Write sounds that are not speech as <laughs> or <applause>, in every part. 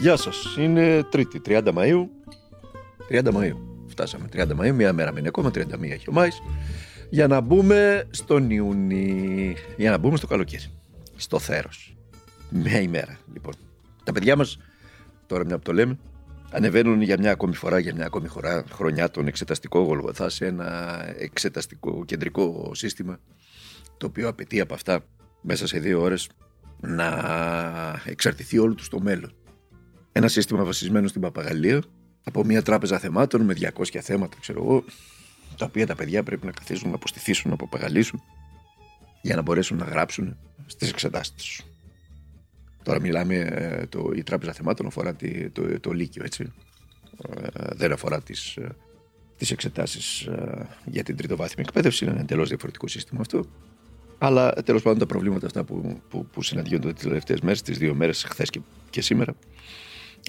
Γεια σας, είναι Τρίτη, 30 Μαΐου. 30 Μαΐου. Φτάσαμε 30 Μαΐου, μία μέρα μείνει ακόμα, 31 έχει ο Μάης. Για να μπούμε στον Ιούνι, για να μπούμε στο καλοκαίρι. Στο θέρος. Μια ημέρα, λοιπόν. Τα παιδιά μας, τώρα μια που το λέμε, ανεβαίνουν για μια ακόμη φορά, για μια ακόμη χωρά, χρονιά τον εξεταστικό Γολγοθά σε ένα εξεταστικό κεντρικό σύστημα το οποίο απαιτεί από αυτά μέσα σε δύο ώρες να εξαρτηθεί όλο τους στο μέλλον. Ένα σύστημα βασισμένο στην παπαγαλία από μια τράπεζα θεμάτων με 200 θέματα, ξέρω εγώ, τα οποία τα παιδιά πρέπει να καθίσουν να αποστηθήσουν, να παπαγαλίσουν για να μπορέσουν να γράψουν στις εξετάσεις τους. Τώρα μιλάμε, ε, το, η τράπεζα θεμάτων αφορά το, το, το Λύκειο, έτσι. Ε, δεν αφορά τις, ε, τις εξετάσεις για την τριτοβάθμια εκπαίδευση. Είναι ένα εντελώς διαφορετικό σύστημα αυτό. Αλλά τέλος πάντων τα προβλήματα αυτά που, που, που συναντιόνται τις τελευταίες μέρες, τις δύο μέρες, χθες και, και σήμερα,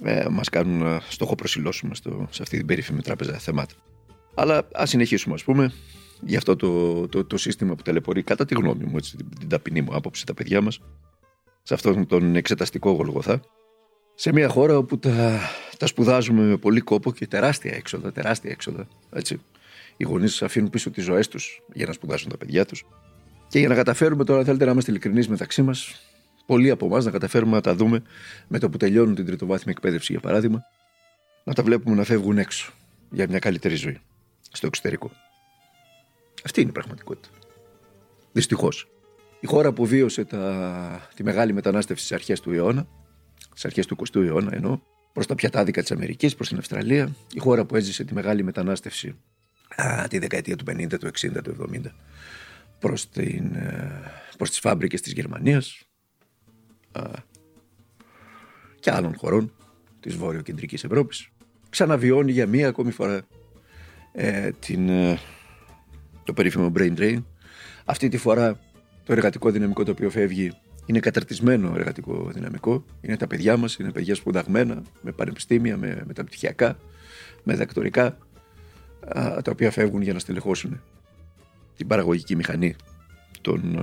ε, μας κάνουν να στόχο προσιλώσουμε στο, σε αυτή την περίφημη τράπεζα θεμάτων. Αλλά ας συνεχίσουμε, ας πούμε, για αυτό το, το, το, σύστημα που ταλαιπωρεί, κατά τη γνώμη μου, έτσι, την, την ταπεινή μου άποψη, τα παιδιά μας, σε αυτόν τον εξεταστικό γολγοθά, σε μια χώρα όπου τα, τα σπουδάζουμε με πολύ κόπο και τεράστια έξοδα, τεράστια έξοδα. Έτσι. Οι γονείς αφήνουν πίσω τις ζωές τους για να σπουδάσουν τα παιδιά τους. Και για να καταφέρουμε τώρα, θέλετε να είμαστε ειλικρινείς μεταξύ μας, πολλοί από εμάς να καταφέρουμε να τα δούμε με το που τελειώνουν την τριτοβάθμια εκπαίδευση, για παράδειγμα, να τα βλέπουμε να φεύγουν έξω για μια καλύτερη ζωή στο εξωτερικό. Αυτή είναι η πραγματικότητα. Δυστυχώς. Η χώρα που βίωσε τα, τη μεγάλη μετανάστευση στις αρχές του αιώνα, στις αρχές του 20ου αιώνα εννοώ, προς τα πιατάδικα της Αμερικής, προς την Αυστραλία, η χώρα που έζησε τη μεγάλη μετανάστευση α, τη δεκαετία του 50, του 60, του 70 προς, την, ε, προς τις φάμπρικες της Γερμανίας και άλλων χωρών της βόρειο-κεντρικής Ευρώπης. Ξαναβιώνει για μία ακόμη φορά ε, την, ε, το περίφημο brain drain. Αυτή τη φορά το εργατικό δυναμικό το οποίο φεύγει είναι καταρτισμένο εργατικό δυναμικό. Είναι τα παιδιά μας, είναι παιδιά σπουδαγμένα με πανεπιστήμια, με μεταπτυχιακά με δακτορικά τα οποία φεύγουν για να στελεχώσουν την παραγωγική μηχανή των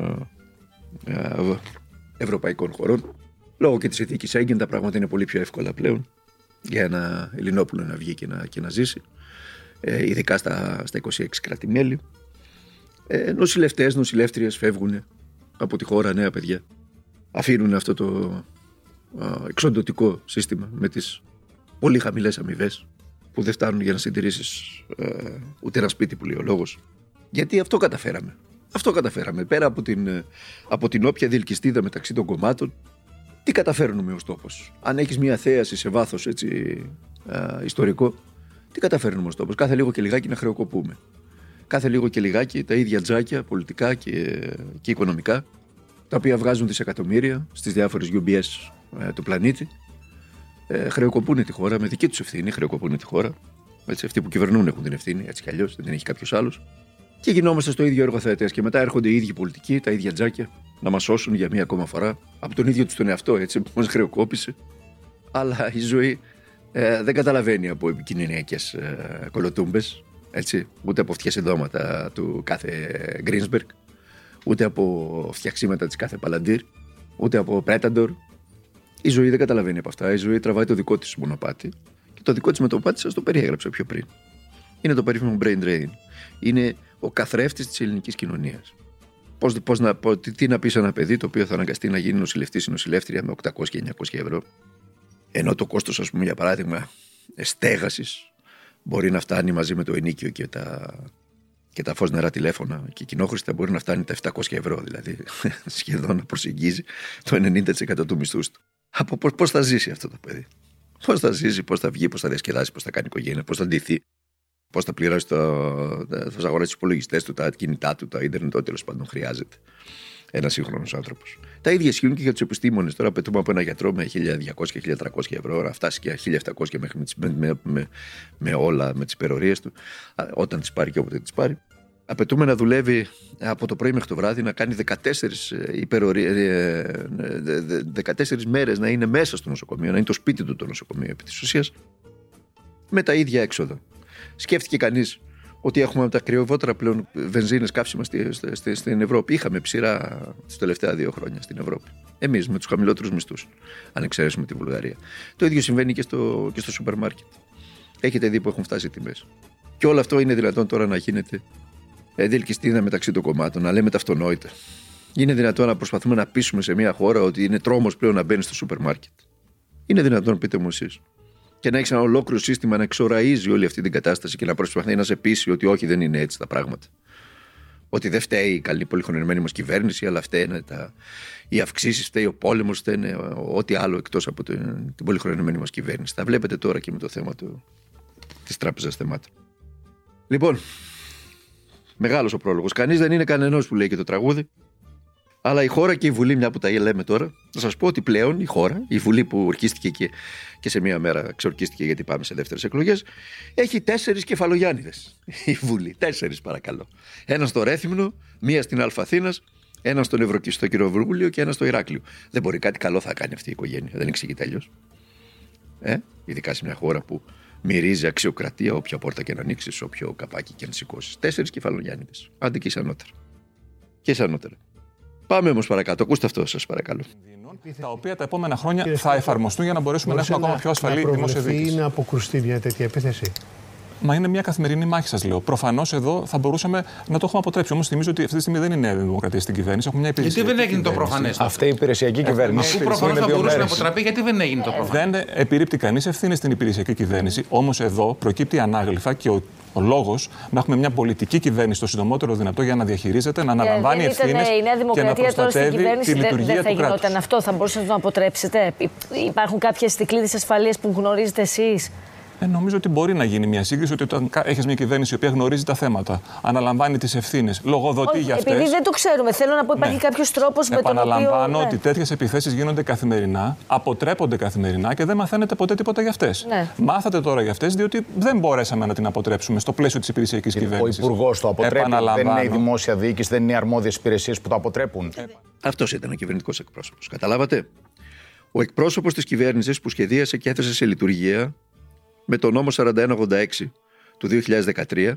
ε, ε, ευρωπαϊκών χωρών. Λόγω και της ηθικής έγκυν τα πράγματα είναι πολύ πιο εύκολα πλέον για ένα Ελληνόπουλο να βγει και να, και να ζήσει. Ε, ειδικά στα, στα 26 κράτη-μέλη. Ε, νοσηλευτές, νοσηλεύτριες φεύγουν από τη χώρα νέα παιδιά. Αφήνουν αυτό το εξοντοτικό σύστημα με τις πολύ χαμηλές αμοιβές που δεν φτάνουν για να συντηρήσεις ούτε ένα σπίτι που λέει ο λόγος γιατί αυτό καταφέραμε. Αυτό καταφέραμε. Πέρα από την, από την όποια διελκυστίδα μεταξύ των κομμάτων, τι καταφέρνουμε ως τόπος; Αν έχεις μια θέαση σε βάθος ιστορικό, τι καταφέρνουμε ως τόπος; Κάθε λίγο και λιγάκι να χρεοκοπούμε. Κάθε λίγο και λιγάκι τα ίδια τζάκια πολιτικά και, και οικονομικά, τα οποία βγάζουν δισεκατομμύρια στις διάφορες UBS ες, του πλανήτη, ε, χρεοκοπούν τη χώρα με δική τους ευθύνη, χρεοκοπούν τη χώρα. Έτσι, αυτοί που κυβερνούν έχουν την ευθύνη, έτσι κι αλλιώς, δεν την έχει κάποιος άλλος και γινόμαστε στο ίδιο εργοθέτε. Και μετά έρχονται οι ίδιοι πολιτικοί, τα ίδια τζάκια, να μας σώσουν για μία ακόμα φορά από τον ίδιο τους τον εαυτό, έτσι, που μας χρεοκόπησε. Αλλά η ζωή ε, δεν καταλαβαίνει από επικοινωνιακές ε, κολοτούμπες, έτσι, ούτε από φτιασιδώματα του κάθε Γκρίνσμπεργκ, ούτε από φτιαξίματα της κάθε Παλαντήρ, ούτε από Πρέταντορ. Η ζωή δεν καταλαβαίνει από αυτά. Η ζωή τραβάει το δικό της μονοπάτι. Και το δικό της μονοπάτι σας το περιέγραψα πιο πριν. Είναι το περίφημο brain drain. Είναι ο καθρέφτης της ελληνικής κοινωνίας. Πώς, πώς να, τι, τι να πεις σε ένα παιδί το οποίο θα αναγκαστεί να γίνει νοσηλευτής ή νοσηλεύτρια με 800 και 900 ευρώ. Ενώ το κόστος, ας πούμε, για παράδειγμα, στέγαση μπορεί να φτάνει μαζί με το ενίκιο και τα, και τα φως νερά τηλέφωνα και κοινόχρηστα μπορεί να φτάνει τα 700 ευρώ, δηλαδή <laughs> σχεδόν να προσεγγίζει το 90% του μισθού του. Από πώς θα ζήσει αυτό το παιδί; Πώς θα ζήσει, πώς θα βγει, πώς θα διασκεδάσει, πώς θα κάνει οικογένεια, πώς θα ντυθεί, πώς θα πληρώσει, το, θα αγοράσει τους υπολογιστές του, τα κινητά του, τα ίντερνετ, ό,τι τέλος πάντων χρειάζεται ένας σύγχρονος άνθρωπος. Τα ίδια ισχύουν και για τους επιστήμονες. Τώρα πετούμε από ένα γιατρό με 1.200 1.300 ευρώ, να φτάσει και 1.700 μέχρι με, με, με, με όλα, με τις υπερορίες του, όταν τις πάρει και όποτε τις πάρει. Απαιτούμε να δουλεύει από το πρωί μέχρι το βράδυ, να κάνει 14, υπερορίε, 14 μέρες να είναι μέσα στο νοσοκομείο, να είναι το σπίτι του το νοσοκομείο επί της ουσίας, με τα ίδια έξοδα. Σκέφτηκε κανείς ότι έχουμε από τα κρυοβότερα πλέον βενζίνες κάψιμα στη, στη, στην Ευρώπη. Είχαμε ψηρά τι τελευταία δύο χρόνια στην Ευρώπη. Εμείς με τους χαμηλότερους μισθούς, αν εξαιρέσουμε τη Βουλγαρία. Το ίδιο συμβαίνει και στο, και στο σούπερ μάρκετ. Έχετε δει που έχουν φτάσει οι τιμές. Και όλο αυτό είναι δυνατόν τώρα να γίνεται διελκυστήνα μεταξύ των κομμάτων, να λέμε τα αυτονόητα. Είναι δυνατόν να προσπαθούμε να πείσουμε σε μια χώρα ότι είναι τρόμος πλέον να μπαίνει στο σούπερ μάρκετ. Είναι δυνατόν, πείτε μου εσείς. Και να έχεις ένα ολόκληρο σύστημα να εξοραίζει όλη αυτή την κατάσταση και να προσπαθεί να σε πείσει ότι όχι, δεν είναι έτσι τα πράγματα. Ότι δεν φταίει η καλή πολυχρονισμένη μας κυβέρνηση, αλλά φταίνε τα... οι αυξήσεις, φταίει ο πόλεμος, φταίνε ό,τι άλλο εκτός από την, την πολυχρονισμένη μας κυβέρνηση. Τα βλέπετε τώρα και με το θέμα του... της τράπεζας θεμάτων. Λοιπόν, μεγάλος ο πρόλογος. Κανείς δεν είναι κανένα που λέει και το τραγούδι. Αλλά η χώρα και η Βουλή, μια που τα λέμε τώρα, να σας πω ότι πλέον η χώρα, η Βουλή που ορκίστηκε και, και σε μία μέρα ξορκίστηκε γιατί πάμε σε δεύτερες εκλογές, έχει τέσσερις κεφαλογιάννηδες. Η Βουλή. Τέσσερις παρακαλώ. Ένας στο Ρέθυμνο, μία στην Αλφαθήνας, ένας στον Ευρωκιστό Κοινοβούλιο και ένας στο Ηράκλειο. Δεν μπορεί κάτι καλό θα κάνει αυτή η οικογένεια. Δεν εξηγείται αλλιώ. Ε, ειδικά σε μια χώρα που μυρίζει αξιοκρατία, όποια πόρτα και να ανοίξεις, όποιο καπάκι και να σηκώσεις. Τέσσερις κεφαλογιάννηδες. Άντε και ισανότερα. Και ισανότερα. Πάμε όμως παρακάτω. Ακούστε αυτό, σας παρακαλώ. Τα οποία τα επόμενα χρόνια θα εφαρμοστούν για να μπορέσουμε να έχουμε ακόμα πιο ασφαλή δημόσια διοίκηση. ή να αποκρουστεί μια τέτοια επίθεση; Μα είναι μια καθημερινή μάχη, σας λέω. Προφανώς εδώ θα μπορούσαμε να το έχουμε αποτρέψει. Όμως θυμίζω ότι αυτή τη στιγμή δεν είναι δημοκρατία στην κυβέρνηση. Έχουμε μια υπηρεσία. Γιατί δεν έγινε το προφανές. Αυτή η υπηρεσιακή κυβέρνηση. Αφού προφανώς θα μπορούσε να αποτραπεί, γιατί δεν έγινε το προφανές. Δεν επιρρύπτει κανείς ευθύνη στην υπηρεσιακή κυβέρνηση. Όμως εδώ προκύπτει ανάγλυφα και ο ο λόγος να έχουμε μια πολιτική κυβέρνηση το συντομότερο δυνατό για να διαχειρίζεται, να αναλαμβάνει ευθύνες και να προστατεύει τη λειτουργία δεν θα του κράτους. αυτό, θα μπορούσατε να το αποτρέψετε; Υπάρχουν κάποιες δικλείδες ασφαλείας που γνωρίζετε εσείς; Ε, νομίζω ότι μπορεί να γίνει μια σύγκριση ότι όταν έχεις μια κυβέρνηση η οποία γνωρίζει τα θέματα, αναλαμβάνει τις ευθύνες, λογοδοτεί για αυτές. Επειδή δεν το ξέρουμε, θέλω να πω υπάρχει ναι. κάποιος τρόπος με τον οποίο. Επαναλαμβάνω ότι ναι. τέτοιες επιθέσεις γίνονται καθημερινά, αποτρέπονται καθημερινά και δεν μαθαίνετε ποτέ τίποτα για αυτές. Ναι. Μάθατε τώρα για αυτές, διότι δεν μπορέσαμε να την αποτρέψουμε στο πλαίσιο της υπηρεσιακής κυβέρνησης. Ο Υπουργός το αποτρέπει. Δεν είναι η δημόσια διοίκηση, δεν είναι οι αρμόδιες υπηρεσίες που το αποτρέπουν. Ε, Αυτός ήταν ο κυβερνητικός εκπρόσωπος. Καταλάβατε; Ο εκπρόσωπος της κυβέρνησης που σχεδίασε και έθεσε σε λειτουργία με τον νόμο 4186 του 2013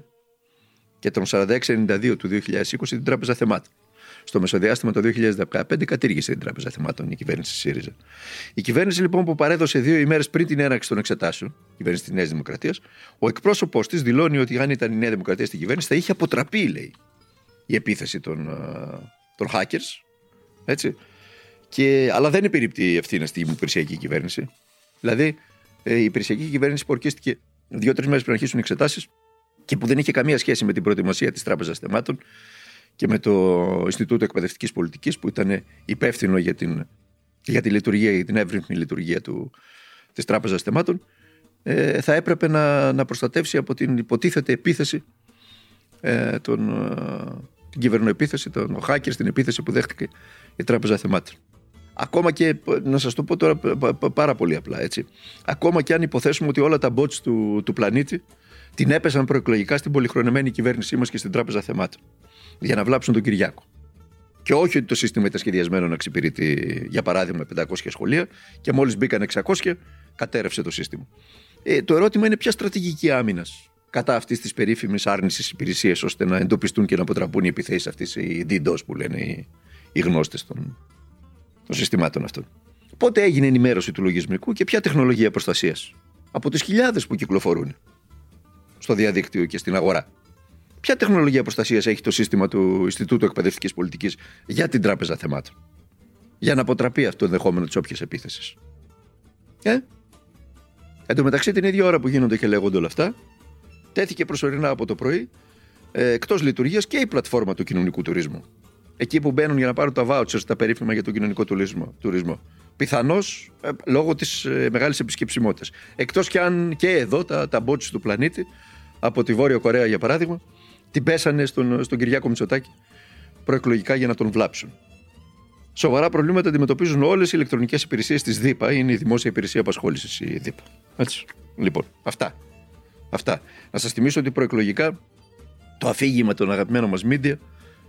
και τον 4692 του 2020 την Τράπεζα Θεμάτων. Στο μεσοδιάστημα το 2015 κατήργησε την Τράπεζα Θεμάτων η κυβέρνηση ΣΥΡΙΖΑ. Η κυβέρνηση λοιπόν που παρέδωσε δύο ημέρες πριν την έναρξη των εξετάσεων, η κυβέρνηση της Νέας Δημοκρατίας, ο εκπρόσωπό της δηλώνει ότι αν ήταν η Νέα Δημοκρατία στην κυβέρνηση θα είχε αποτραπεί, λέει, η επίθεση των, των hackers. Έτσι. Και, αλλά δεν επιρρύπτει η ευθύνη στην υπηρεσιακή κυβέρνηση. Δηλαδή, ε, η υπηρεσιακή κυβέρνηση που ορκίστηκε δύο-τρεις μέρες πριν αρχίσουν οι εξετάσεις και που δεν είχε καμία σχέση με την προετοιμασία της Τράπεζας Θεμάτων και με το Ινστιτούτο Εκπαιδευτικής Πολιτικής που ήταν υπεύθυνο για την, για τη λειτουργία, για την εύρυθμη λειτουργία του, της Τράπεζας Θεμάτων ε, θα έπρεπε να, να προστατεύσει από την υποτίθεται επίθεση ε, τον, ε, την κυβερνοεπίθεση, τον hacker στην επίθεση που δέχτηκε η Τράπεζα Θεμάτων. Ακόμα και, να σας το πω τώρα πάρα πολύ απλά έτσι. Ακόμα και αν υποθέσουμε ότι όλα τα bots του, του πλανήτη την έπεσαν προεκλογικά στην πολυχρονεμένη κυβέρνησή μας και στην Τράπεζα Θεμάτων για να βλάψουν τον Κυριάκο. Και όχι ότι το σύστημα ήταν σχεδιασμένο να εξυπηρετεί, για παράδειγμα, 500 σχολεία και μόλις μπήκαν 600, κατέρευσε το σύστημα. Ε, το ερώτημα είναι ποια στρατηγική άμυνας κατά αυτής της περίφημης άρνησης υπηρεσίας, ώστε να εντοπιστούν και να αποτραπούν οι επιθέσεις αυτής, οι DDoS που λένε οι, οι γνώστες των, των συστημάτων αυτών. Πότε έγινε ενημέρωση του λογισμικού και ποια τεχνολογία προστασίας; Από τις χιλιάδες που κυκλοφορούν στο διαδίκτυο και στην αγορά. Ποια τεχνολογία προστασίας έχει το σύστημα του Ινστιτούτου Εκπαιδευτικής Πολιτικής για την Τράπεζα Θεμάτων; Για να αποτραπεί αυτό το ενδεχόμενο της όποιας επίθεσης. Ε; Εν τω μεταξύ, την ίδια ώρα που γίνονται και λέγονται όλα αυτά, τέθηκε προσωρινά από το πρωί ε, εκτός λειτουργίας και η πλατφόρμα του κοινωνικού τουρισμού εκεί που μπαίνουν για να πάρουν τα vouchers, τα περίφημα για τον κοινωνικό τουρισμό. Πιθανώς ε, λόγω της ε, μεγάλης επισκεψιμότητας. Εκτός κι αν και εδώ τα, τα του πλανήτη, από τη Βόρεια Κορέα για παράδειγμα, την πέσανε στον, στον Κυριάκο Μητσοτάκη προεκλογικά για να τον βλάψουν. Σοβαρά προβλήματα αντιμετωπίζουν όλες οι ηλεκτρονικές υπηρεσίες της ΔΥΠΑ. Είναι η δημόσια υπηρεσία απασχόλησης η ΔΥΠΑ. Έτσι. Λοιπόν, αυτά. αυτά. Να σας θυμίσω ότι προεκλογικά το αφήγημα των αγαπημένων μας μίντια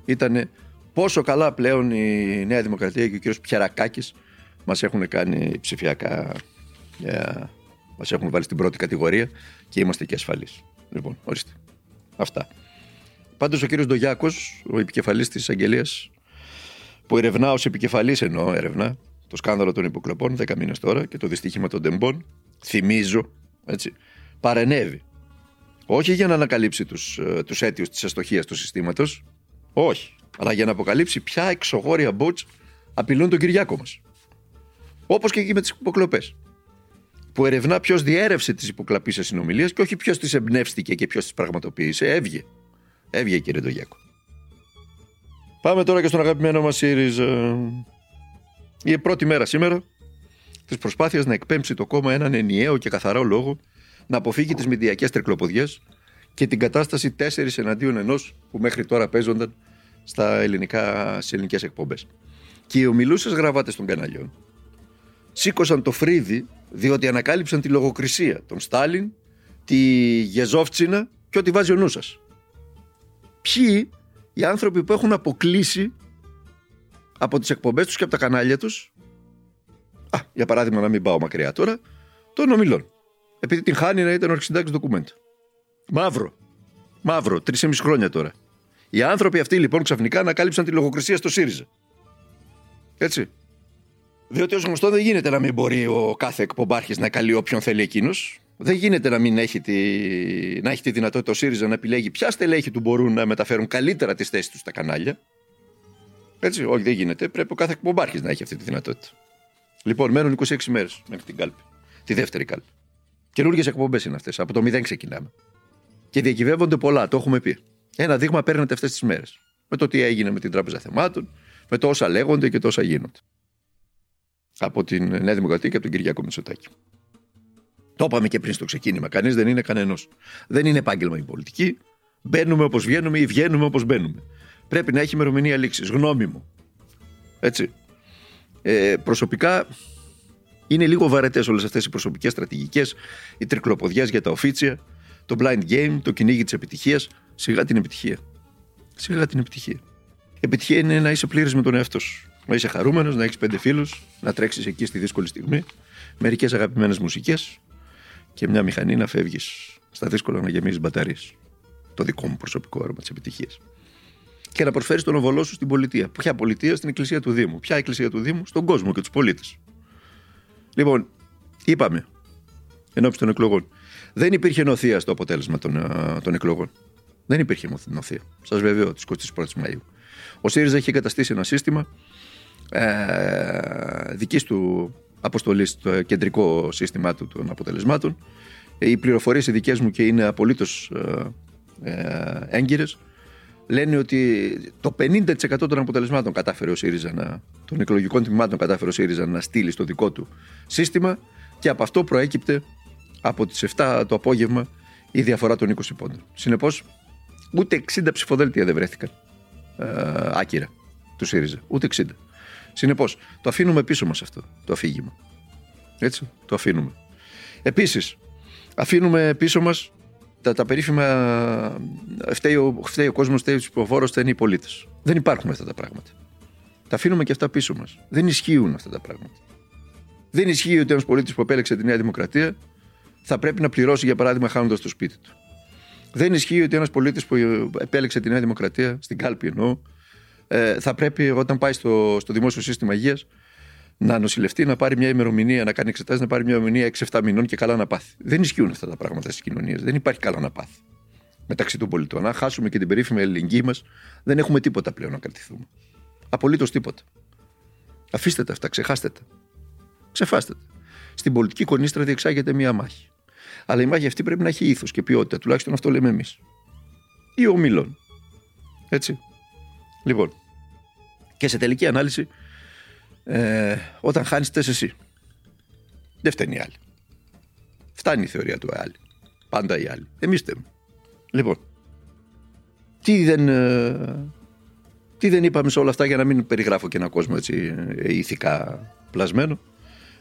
ήταν πόσο καλά πλέον η Νέα Δημοκρατία και ο κύριος Πιαρακάκης μας έχουν κάνει ψηφιακά, yeah, μας έχουν βάλει στην πρώτη κατηγορία και είμαστε και ασφαλείς. Λοιπόν, ορίστε. Αυτά. Πάντως ο κύριος Ντογιάκος, ο επικεφαλής της αγγελίας, που ερευνά ως επικεφαλής εννοώ έρευνα το σκάνδαλο των υποκλοπών 10 μήνες τώρα και το δυστύχημα των τεμπών, θυμίζω, έτσι, παρενέβη. Όχι για να ανακαλύψει τους, ε, τους αίτιους της αστοχίας του συστήματος, όχι, αλλά για να αποκαλύψει ποια εξωγόρια μπότς απειλούν τον Κυριάκο μας. Όπως και εκεί με τις υποκλοπές. Που ερευνά ποιος διέρευσε τις υποκλαπείς συνομιλίε και όχι ποιος τις εμπνεύστηκε και ποιος τις πραγματοποίησε. Έβγε. Έβγε, κύριε Ντογιάκο. Πάμε τώρα και στον αγαπημένο μας ΣΥΡΙΖΑ. Η πρώτη μέρα σήμερα της προσπάθειας να εκπέμψει το κόμμα έναν ενιαίο και καθαρό λόγο να αποφύγει τις μηδιακέ τρικλοποδιέ και την κατάσταση 4 εναντίον ενός που μέχρι τώρα παίζονταν στα ελληνικά, σε ελληνικές εκπομπές. Και οι ομιλούσες γραβάτες των καναλιών σήκωσαν το φρύδι διότι ανακάλυψαν τη λογοκρισία των Στάλιν, τη Γεζόφτσινα και ό,τι βάζει ο νους σας. Ποιοι οι άνθρωποι που έχουν αποκλείσει από τις εκπομπές τους και από τα κανάλια τους Α, για παράδειγμα να μην πάω μακριά τώρα των ομιλών. Επειδή την χάνει να ήταν ο αρχισυντάξης ντοκουμέντο. Μαύρο. Μαύρο. Τρεις χρόνια τώρα. Οι άνθρωποι αυτοί λοιπόν ξαφνικά ανακάλυψαν τη λογοκρισία στο ΣΥΡΙΖΑ. Έτσι. Διότι ως γνωστό δεν γίνεται να μην μπορεί ο κάθε εκπομπάρχης να καλεί όποιον θέλει εκείνος. Δεν γίνεται να μην έχει τη, να έχει τη δυνατότητα ο ΣΥΡΙΖΑ να επιλέγει ποια στελέχη του μπορούν να μεταφέρουν καλύτερα τις θέσεις τους στα κανάλια. Έτσι, όχι, δεν γίνεται. Πρέπει ο κάθε εκπομπάρχης να έχει αυτή τη δυνατότητα. Λοιπόν, μένουν 26 μέρες μέχρι την κάλπη. Τη δεύτερη κάλπη. Καινούργιες εκπομπές είναι αυτές. Από το μηδέν ξεκινάμε. Και διακυβεύονται πολλά, το έχουμε πει. Ένα δείγμα παίρνετε αυτές τις μέρες. Με το τι έγινε με την Τράπεζα Θεμάτων, με το όσα λέγονται και τόσα γίνονται από την Νέα Δημοκρατία και από τον Κυριακό Μητσοτάκη. Το είπαμε και πριν στο ξεκίνημα. Κανείς δεν είναι κανένας. Δεν είναι επάγγελμα η πολιτική. Μπαίνουμε όπως βγαίνουμε ή βγαίνουμε όπως μπαίνουμε. Πρέπει να έχει ημερομηνία λήξης. Γνώμη μου. Έτσι. Ε, προσωπικά είναι λίγο βαρετές όλες αυτές οι προσωπικές στρατηγικές, οι τρικλοποδιές για τα οφίτσια, το blind game, το κυνήγι της επιτυχίας. Σιγά την επιτυχία. Σιγά την επιτυχία. Επιτυχία είναι να είσαι πλήρης με τον εαυτό σου να είσαι χαρούμενος, να έχεις πέντε φίλους, να τρέξεις εκεί στη δύσκολη στιγμή, μερικές αγαπημένες μουσικές και μια μηχανή να φεύγεις στα δύσκολα να γεμίζεις μπαταρίες. Το δικό μου προσωπικό όρομα της επιτυχίας. Και να προσφέρεις τον οβολό σου στην πολιτεία. Ποια πολιτεία; Στην εκκλησία του Δήμου. Ποια εκκλησία του Δήμου; Στον κόσμο και τους πολίτες. Λοιπόν, είπαμε εν των εκλογών. Δεν υπήρχε νοθεία στο αποτέλεσμα των, των εκλογών. Δεν υπήρχε νοθεία. Σας βεβαιώ τη 21η Μαου. Ο ΣΥΡΙΖΑ είχε καταστήσει ένα σύστημα ε, δικής του αποστολής στο κεντρικό σύστημά του των αποτελεσμάτων. Οι πληροφορίες οι δικές μου και είναι απολύτως ε, ε, έγκυρες. Λένε ότι το 50% των αποτελεσμάτων κατάφερε ο ΣΥΡΙΖΑ να, των εκλογικών τμήματων κατάφερε ο ΣΥΡΙΖΑ να στείλει στο δικό του σύστημα και από αυτό προέκυπτε από τις 7 το απόγευμα η διαφορά των 20 πόντων. Συνεπώς, ούτε 60 ψηφοδέλτια δεν βρέθηκαν ε, άκυρα του ΣΥΡΙΖΑ. Ούτε 60. Συνεπώς, το αφήνουμε πίσω μας αυτό το αφήγημα. Έτσι, το αφήνουμε. Επίσης, αφήνουμε πίσω μας τα, τα περίφημα. Φταίει ο, φταίει ο κόσμος, φταίει ο ψηφοφόρος, φταίνει οι πολίτες. Δεν υπάρχουν αυτά τα πράγματα. Τα αφήνουμε και αυτά πίσω μας. Δεν ισχύουν αυτά τα πράγματα. Δεν ισχύει ότι ένας πολίτης που επέλεξε τη Νέα Δημοκρατία θα πρέπει να πληρώσει, για παράδειγμα, χάνοντας το σπίτι του. Δεν ισχύει ότι ένας πολίτης που επέλεξε τη Νέα Δημοκρατία, στην κάλπη εννοώ, ε, θα πρέπει όταν πάει στο, στο δημόσιο σύστημα υγείας να νοσηλευτεί, να πάρει μια ημερομηνία, να κάνει εξετάσεις, να πάρει μια ημερομηνία 6-7 μηνών και καλά να πάθει. Δεν ισχύουν αυτά τα πράγματα στις κοινωνίες. Δεν υπάρχει καλά να πάθει μεταξύ των πολιτών. Αν χάσουμε και την περίφημη ελληνική μας, δεν έχουμε τίποτα πλέον να κρατηθούμε. Απολύτως τίποτα. Αφήστε τα αυτά, ξεχάστε τα. Ξεφάστε τα. Στην πολιτική κονίστρα διεξάγεται μία μάχη. Αλλά η μάχη αυτή πρέπει να έχει ήθος και ποιότητα. Τουλάχιστον αυτό λέμε εμείς. Ή ομιλών. Έτσι. Λοιπόν, και σε τελική ανάλυση, ε, όταν χάνεις, τε εσύ. Δεν φταίνει η άλλη. Φτάνει η θεωρία του άλλη. Πάντα η άλλη. Εμείς θέμε. Λοιπόν, τι δεν, ε, τι δεν είπαμε σε όλα αυτά για να μην περιγράφω και ένα κόσμο έτσι ε, ηθικά πλασμένο.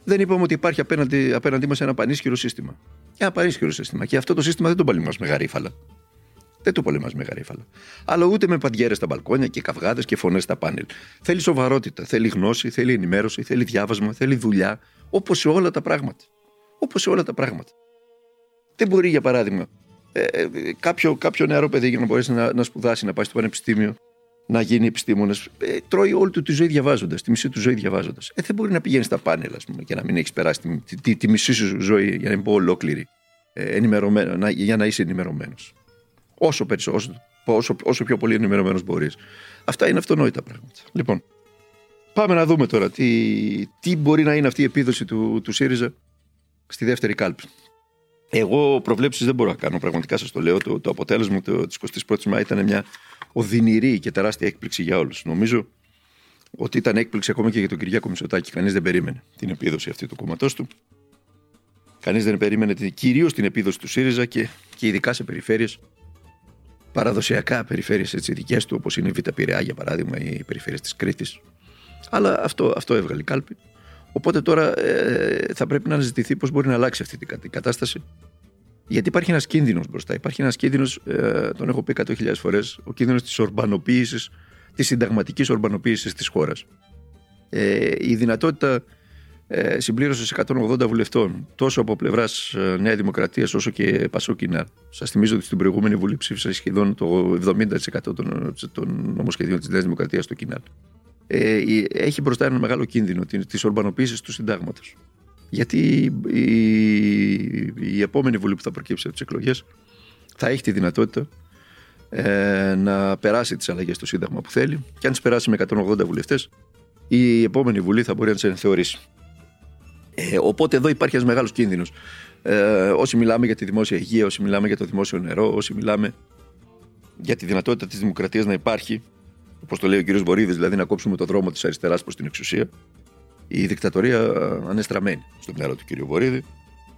Δεν είπαμε ότι υπάρχει απέναντι, απέναντί μας ένα πανίσχυρο σύστημα. Ένα πανίσχυρο σύστημα. Και αυτό το σύστημα δεν το παλιμό με γαρίφαλα. Δεν το πολεμά με γαρίφαλα. Αλλά ούτε με παντιέρες στα μπαλκόνια και καυγάδες και φωνές στα πάνελ. Θέλει σοβαρότητα, θέλει γνώση, θέλει ενημέρωση, θέλει διάβασμα, θέλει δουλειά. Όπως σε όλα τα πράγματα. Όπως σε όλα τα πράγματα. Δεν μπορεί, για παράδειγμα, ε, ε κάποιο, κάποιο νεαρό παιδί για να μπορέσει να, να σπουδάσει, να πάει στο πανεπιστήμιο, να γίνει επιστήμονας. Ε, τρώει όλη του τη ζωή διαβάζοντας, τη μισή του ζωή διαβάζοντας. Ε, δεν μπορεί να πηγαίνει στα πάνελ, ας πούμε, και να μην έχεις περάσει τη, τη, τη, μισή σου ζωή, για να μην πω ολόκληρη, ε, ενημερωμένο, να, για να είσαι ενημερωμένος. Όσο, όσο, όσο, όσο πιο πολύ ενημερωμένος μπορείς. Αυτά είναι αυτονόητα πράγματα. Λοιπόν, πάμε να δούμε τώρα τι, τι μπορεί να είναι αυτή η επίδοση του, του ΣΥΡΙΖΑ στη δεύτερη κάλπη. Εγώ προβλέψεις δεν μπορώ να κάνω. Πραγματικά σας το λέω. Το, το αποτέλεσμα της 21η Μάη ήταν μια οδυνηρή και τεράστια έκπληξη για όλους. Νομίζω ότι ήταν έκπληξη ακόμα και για τον Κυριάκο Μητσοτάκη. Κανείς δεν περίμενε την επίδοση αυτή του κόμματός του. Κανείς δεν περίμενε κυρίως την επίδοση του ΣΥΡΙΖΑ και, και ειδικά σε περιφέρειες παραδοσιακά περιφέρειες δικές του, όπως είναι η Β' Πειραιά για παράδειγμα, ή οι περιφέρειες της Κρήτης. Αλλά αυτό, αυτό έβγαλε κάλπη. Οπότε τώρα ε, θα πρέπει να αναζητηθεί πώς μπορεί να αλλάξει αυτή την κατάσταση. Γιατί υπάρχει ένας κίνδυνος μπροστά. Υπάρχει ένας κίνδυνος, ε, τον έχω πει 100.000 φορές, ο κίνδυνος της ορμπανοποίησης, της συνταγματικής ορμπανοποίησης της χώρας. Ε, η δυνατότητα ε, συμπλήρωσης 180 βουλευτών, τόσο από πλευράς ε, Νέα Δημοκρατίας όσο και Πασόκινα. Σας θυμίζω ότι στην προηγούμενη Βουλή ψήφισε σχεδόν το 70% των, των νομοσχεδίων της Νέας Δημοκρατίας στο Κινάλ. Ε, έχει μπροστά ένα μεγάλο κίνδυνο τη ορμπανοποίηση του συντάγματος. Γιατί η, η, επόμενη Βουλή που θα προκύψει από τις εκλογές θα έχει τη δυνατότητα ε, να περάσει τις αλλαγές στο Σύνταγμα που θέλει και αν τις περάσει με 180 βουλευτές, η επόμενη Βουλή θα μπορεί να τις θεωρήσει. Ε, οπότε εδώ υπάρχει ένας μεγάλος κίνδυνος. Ε, όσοι μιλάμε για τη δημόσια υγεία, όσοι μιλάμε για το δημόσιο νερό, όσοι μιλάμε για τη δυνατότητα της δημοκρατίας να υπάρχει, όπως το λέει ο κ. Βορύδης, δηλαδή να κόψουμε το δρόμο της αριστεράς προς την εξουσία, η δικτατορία ανεστραμμένη στο μυαλό του κ. Βορύδη.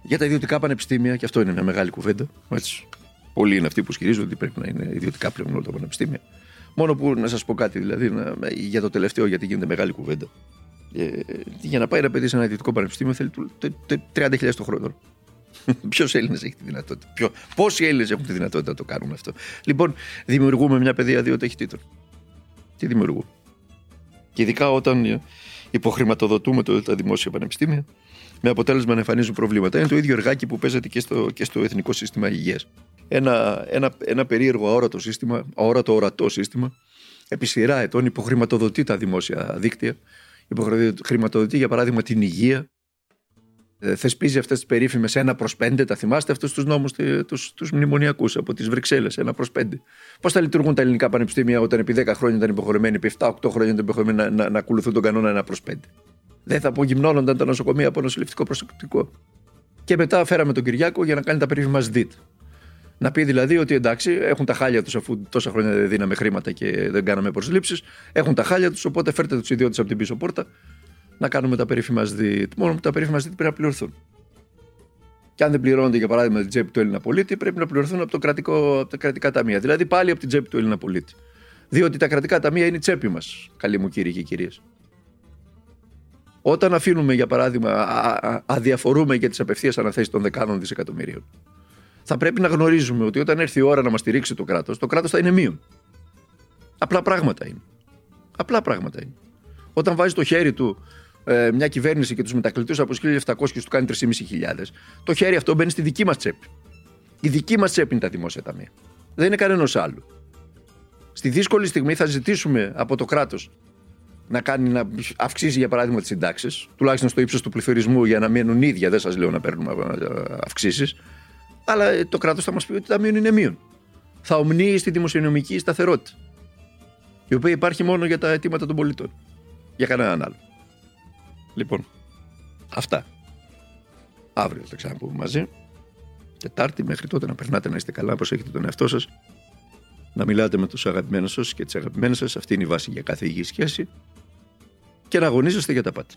Για τα ιδιωτικά πανεπιστήμια, και αυτό είναι μια μεγάλη κουβέντα. Έτσι. Πολλοί είναι αυτοί που ισχυρίζονται ότι πρέπει να είναι ιδιωτικά πλέον όλα τα πανεπιστήμια. Μόνο που να σας πω κάτι, δηλαδή, να, για το τελευταίο, γιατί γίνεται μεγάλη κουβέντα. Ε, για να πάει ένα παιδί σε ένα ιδιωτικό πανεπιστήμιο θέλει 30.000 το χρόνο. <laughs> Ποιος Έλληνα έχει τη δυνατότητα; Ποιο, πόσοι Έλληνες έχουν τη δυνατότητα να το κάνουν αυτό; Λοιπόν, δημιουργούμε μια παιδεία δύο ταχυτήτων. Τι δημιουργούμε. Και ειδικά όταν υποχρηματοδοτούμε το, τα δημόσια πανεπιστήμια, με αποτέλεσμα να εμφανίζουν προβλήματα. Είναι το ίδιο εργάκι που παίζεται και στο, και στο Εθνικό Σύστημα Υγείας. Ένα, ένα, ένα περίεργο αόρατο σύστημα, αόρατο ορατό σύστημα, επί σειρά ετών υποχρηματοδοτεί τα δημόσια δίκτυα χρηματοδοτεί για παράδειγμα την υγεία, ε, θεσπίζει αυτές τις περίφημες 1 προς 5. Τα θυμάστε αυτούς τους νόμους, τους μνημονιακούς από τις Βρυξέλλες, 1 προς 5. Πώς θα λειτουργούν τα ελληνικά πανεπιστήμια όταν επί 10 χρόνια ήταν υποχρεωμένοι, επί 7-8 χρόνια ήταν υποχρεωμένοι να, να, να ακολουθούν τον κανόνα 1 προς 5. Δεν θα απογυμνώνονταν τα νοσοκομεία από νοσηλευτικό προσεκτικό. Και μετά φέραμε τον Κυριάκο για να κάνει τα περίφημα ΣΔΙΤ. Να πει δηλαδή ότι εντάξει, έχουν τα χάλια τους αφού τόσα χρόνια δεν δίναμε χρήματα και δεν κάναμε προσλήψεις. Έχουν τα χάλια τους, οπότε φέρτε τους ιδιώτες από την πίσω πόρτα να κάνουμε τα περίφημα ΣΔΙΤ. Μόνο που τα περίφημα ΣΔΙΤ πρέπει να πληρωθούν. Και αν δεν πληρώνονται για παράδειγμα την τσέπη του Έλληνα πολίτη, πρέπει να πληρωθούν από, το κρατικό, από τα κρατικά ταμεία. Δηλαδή πάλι από την τσέπη του Έλληνα πολίτη. Διότι τα κρατικά ταμεία είναι η τσέπη μας, καλοί μου κύριοι και κυρίες. Όταν αφήνουμε, για παράδειγμα, αδιαφορούμε για τις απευθείας αναθέσεις των δεκάδων δισεκατομμυρίων θα πρέπει να γνωρίζουμε ότι όταν έρθει η ώρα να μας στηρίξει το κράτος, το κράτος θα είναι μείον. Απλά πράγματα είναι. Απλά πράγματα είναι. Όταν βάζει το χέρι του ε, μια κυβέρνηση και τους μετακλητού από 1.700 και τους κάνει 3.500, το χέρι αυτό μπαίνει στη δική μας τσέπη. Η δική μας τσέπη είναι τα δημόσια ταμεία. Δεν είναι κανένας άλλος. Στη δύσκολη στιγμή θα ζητήσουμε από το κράτος να, κάνει, να αυξήσει για παράδειγμα τις συντάξεις, τουλάχιστον στο ύψος του πληθωρισμού για να μείνουν ίδια. Δεν σας λέω να παίρνουμε ε, αυξήσεις. Αλλά ε, το κράτος θα μας πει ότι τα μείον είναι μείον. Θα ομνύει στη δημοσιονομική σταθερότητα. Η οποία υπάρχει μόνο για τα αιτήματα των πολιτών. Για κανέναν άλλο. Λοιπόν, αυτά. Αύριο θα ξαναπούμε μαζί. Τετάρτη μέχρι τότε να περνάτε να είστε καλά, να προσέχετε τον εαυτό σας. Να μιλάτε με τους αγαπημένους σας και τις αγαπημένες σας. Αυτή είναι η βάση για κάθε υγιή σχέση. Και να αγωνίζεστε για τα πάντα.